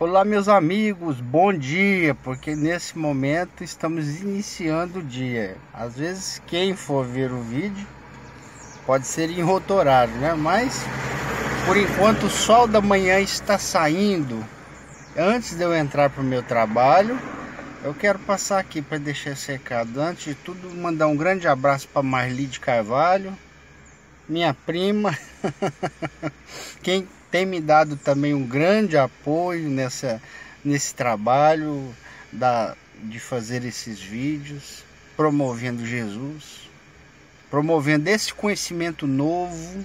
Olá meus amigos, bom dia, porque nesse momento estamos iniciando o dia. Às vezes quem for ver o vídeo pode ser em outro horário, né? Mas por enquanto o sol da manhã está saindo. Antes de eu entrar para o meu trabalho, eu quero passar aqui para deixar esse recado. Antes de tudo, mandar um grande abraço para Marli de Carvalho, minha prima, quem tem me dado também um grande apoio nessa, nesse trabalho da, de fazer esses vídeos, promovendo Jesus, promovendo esse conhecimento novo.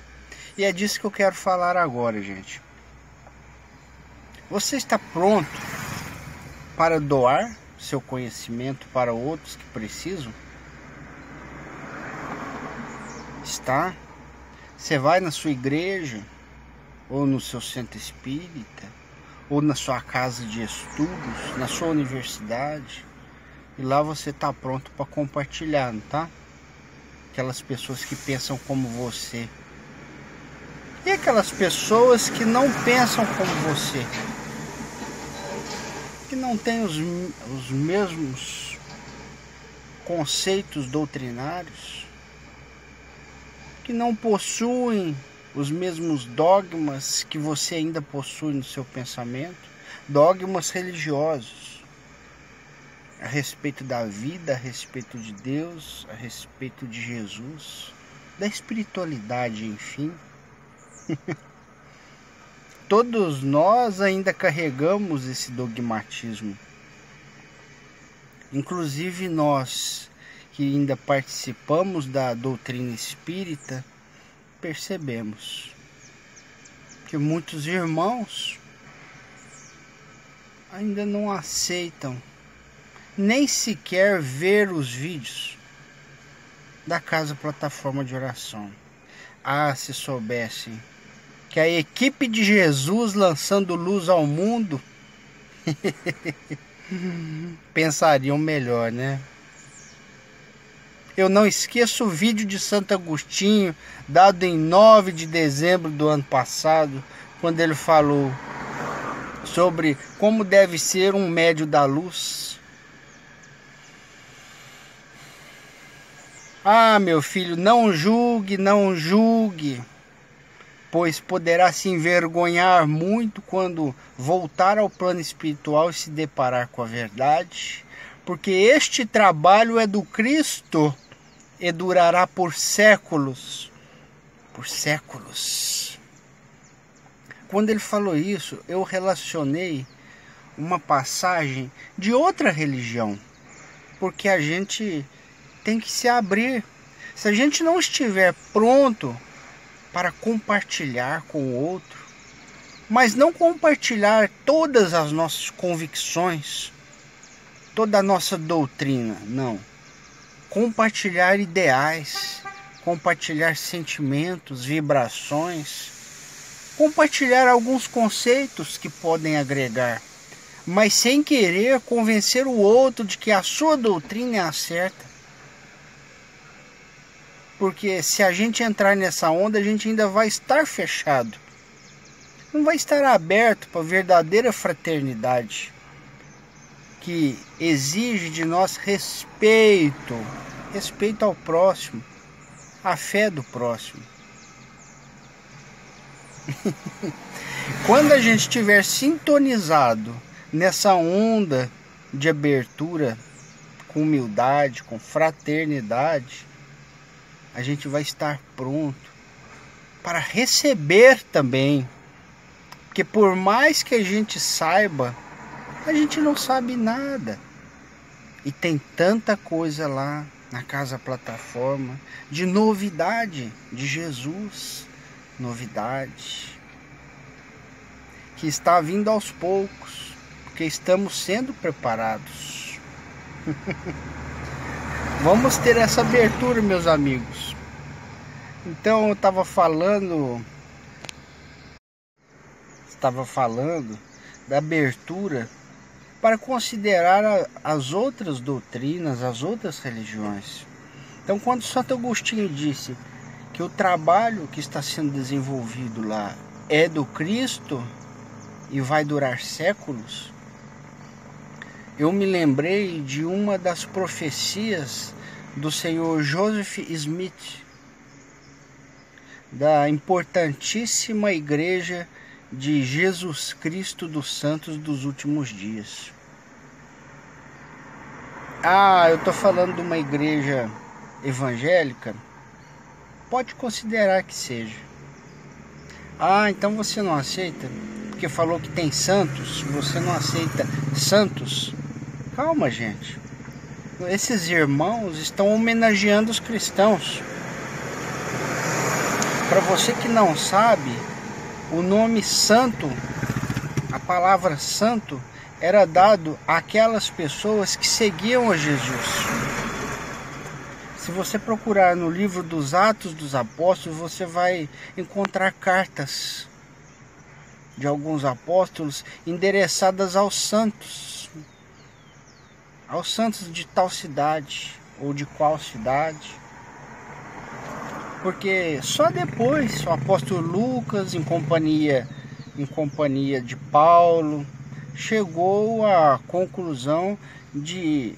E é disso que eu quero falar agora, gente. Você está pronto para doar seu conhecimento para outros que precisam? Está? Você vai na sua igreja, ou no seu centro espírita, ou na sua casa de estudos, na sua universidade, e lá você está pronto para compartilhar, não tá? Aquelas pessoas que pensam como você. E aquelas pessoas que não pensam como você, que não têm os, os mesmos conceitos doutrinários, que não possuem os mesmos dogmas que você ainda possui no seu pensamento, dogmas religiosos a respeito da vida, a respeito de Deus, a respeito de Jesus, da espiritualidade, enfim. Todos nós ainda carregamos esse dogmatismo. Inclusive nós que ainda participamos da doutrina espírita, percebemos que muitos irmãos ainda não aceitam nem sequer ver os vídeos da casa plataforma de oração. Ah, se soubessem que a equipe de Jesus lançando luz ao mundo pensariam melhor, né? Eu não esqueço o vídeo de Santo Agostinho, dado em 9 de dezembro do ano passado, quando ele falou sobre como deve ser um médio da luz. Ah, meu filho, não julgue, não julgue, pois poderá se envergonhar muito quando voltar ao plano espiritual e se deparar com a verdade, porque este trabalho é do Cristo e durará por séculos. Por séculos. Quando ele falou isso, eu relacionei uma passagem de outra religião, porque a gente tem que se abrir. Se a gente não estiver pronto para compartilhar com o outro, mas não compartilhar todas as nossas convicções, toda a nossa doutrina, não compartilhar ideais, compartilhar sentimentos, vibrações, compartilhar alguns conceitos que podem agregar, mas sem querer convencer o outro de que a sua doutrina é a certa. Porque se a gente entrar nessa onda, a gente ainda vai estar fechado. Não vai estar aberto para a verdadeira fraternidade que exige de nós respeito, respeito ao próximo, a fé do próximo. Quando a gente estiver sintonizado nessa onda de abertura, com humildade, com fraternidade, a gente vai estar pronto para receber também. Porque por mais que a gente saiba a gente não sabe nada. E tem tanta coisa lá na casa plataforma de novidade de Jesus, novidade que está vindo aos poucos, porque estamos sendo preparados. Vamos ter essa abertura, meus amigos. Então eu estava falando, estava falando da abertura para considerar as outras doutrinas, as outras religiões. Então, quando Santo Agostinho disse que o trabalho que está sendo desenvolvido lá é do Cristo, e vai durar séculos, eu me lembrei de uma das profecias do senhor Joseph Smith, da importantíssima igreja de Jesus Cristo dos Santos dos últimos dias. Ah, eu estou falando de uma igreja evangélica? Pode considerar que seja. Ah, então você não aceita? Porque falou que tem santos, você não aceita santos? Calma, gente. Esses irmãos estão homenageando os cristãos. Para você que não sabe, o nome santo, palavra santo, era dado àquelas pessoas que seguiam a Jesus. Se você procurar no livro dos Atos dos Apóstolos, você vai encontrar cartas de alguns apóstolos endereçadas aos santos aos santos de tal cidade ou de qual cidade. Porque só depois o apóstolo Lucas, em companhia, em companhia de Paulo, chegou à conclusão de,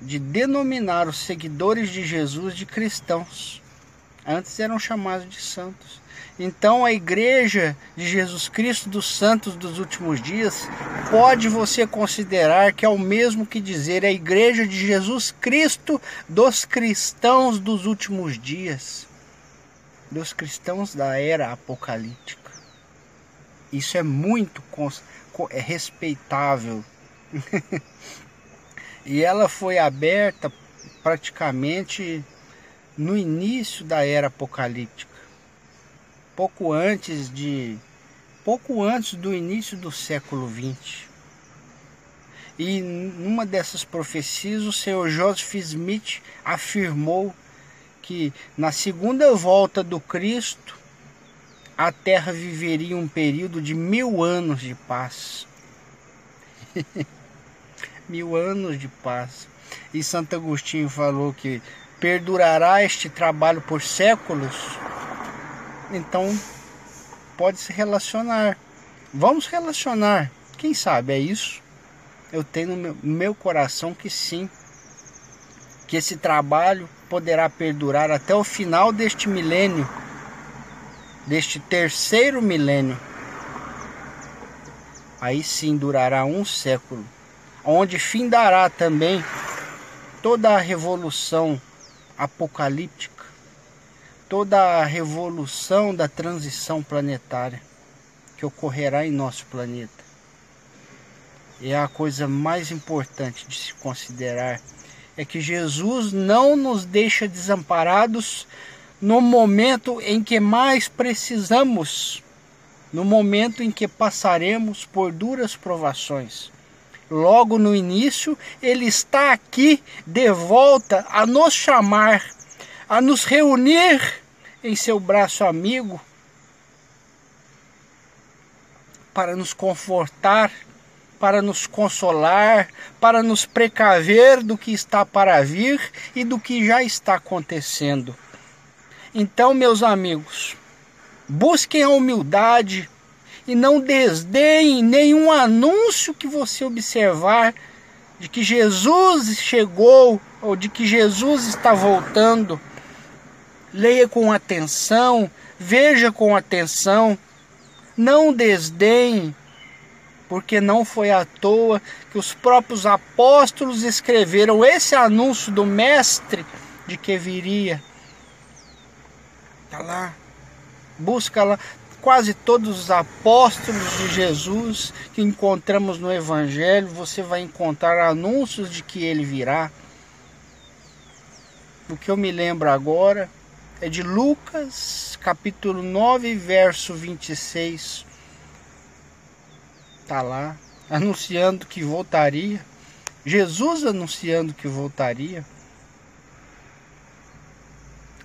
de denominar os seguidores de Jesus de cristãos. Antes eram chamados de santos. Então a igreja de Jesus Cristo dos santos dos últimos dias pode você considerar que é o mesmo que dizer a igreja de Jesus Cristo dos cristãos dos últimos dias, dos cristãos da era apocalíptica. Isso é muito é respeitável. e ela foi aberta praticamente no início da era apocalíptica pouco antes de pouco antes do início do século XX. E numa dessas profecias, o senhor Joseph Smith afirmou que na segunda volta do Cristo, a Terra viveria um período de mil anos de paz. mil anos de paz. E Santo Agostinho falou que perdurará este trabalho por séculos então pode se relacionar. Vamos relacionar. Quem sabe é isso? Eu tenho no meu, coração que sim. Que esse trabalho poderá perdurar até o final deste milênio, deste terceiro milênio. Aí sim durará um século, onde findará também toda a revolução apocalíptica toda a revolução da transição planetária que ocorrerá em nosso planeta. É a coisa mais importante de se considerar é que Jesus não nos deixa desamparados no momento em que mais precisamos, no momento em que passaremos por duras provações. Logo no início, ele está aqui de volta a nos chamar a nos reunir em seu braço amigo para nos confortar, para nos consolar, para nos precaver do que está para vir e do que já está acontecendo. Então, meus amigos, busquem a humildade e não desdeem nenhum anúncio que você observar de que Jesus chegou ou de que Jesus está voltando leia com atenção, veja com atenção, não desdenhe, porque não foi à toa que os próprios apóstolos escreveram esse anúncio do Mestre de que viria. Está lá, busca lá. Quase todos os apóstolos de Jesus que encontramos no Evangelho, você vai encontrar anúncios de que ele virá. O que eu me lembro agora é de Lucas, capítulo 9, verso 26. Tá lá, anunciando que voltaria. Jesus anunciando que voltaria.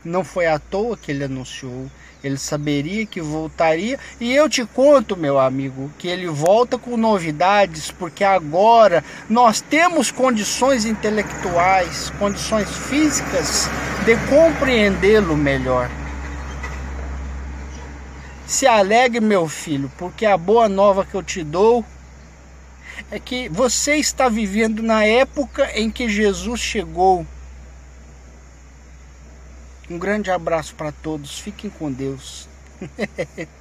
Não foi à toa que ele anunciou. Ele saberia que voltaria. E eu te conto, meu amigo, que ele volta com novidades, porque agora nós temos condições intelectuais, condições físicas de compreendê-lo melhor. Se alegre, meu filho, porque a boa nova que eu te dou é que você está vivendo na época em que Jesus chegou. Um grande abraço para todos. Fiquem com Deus.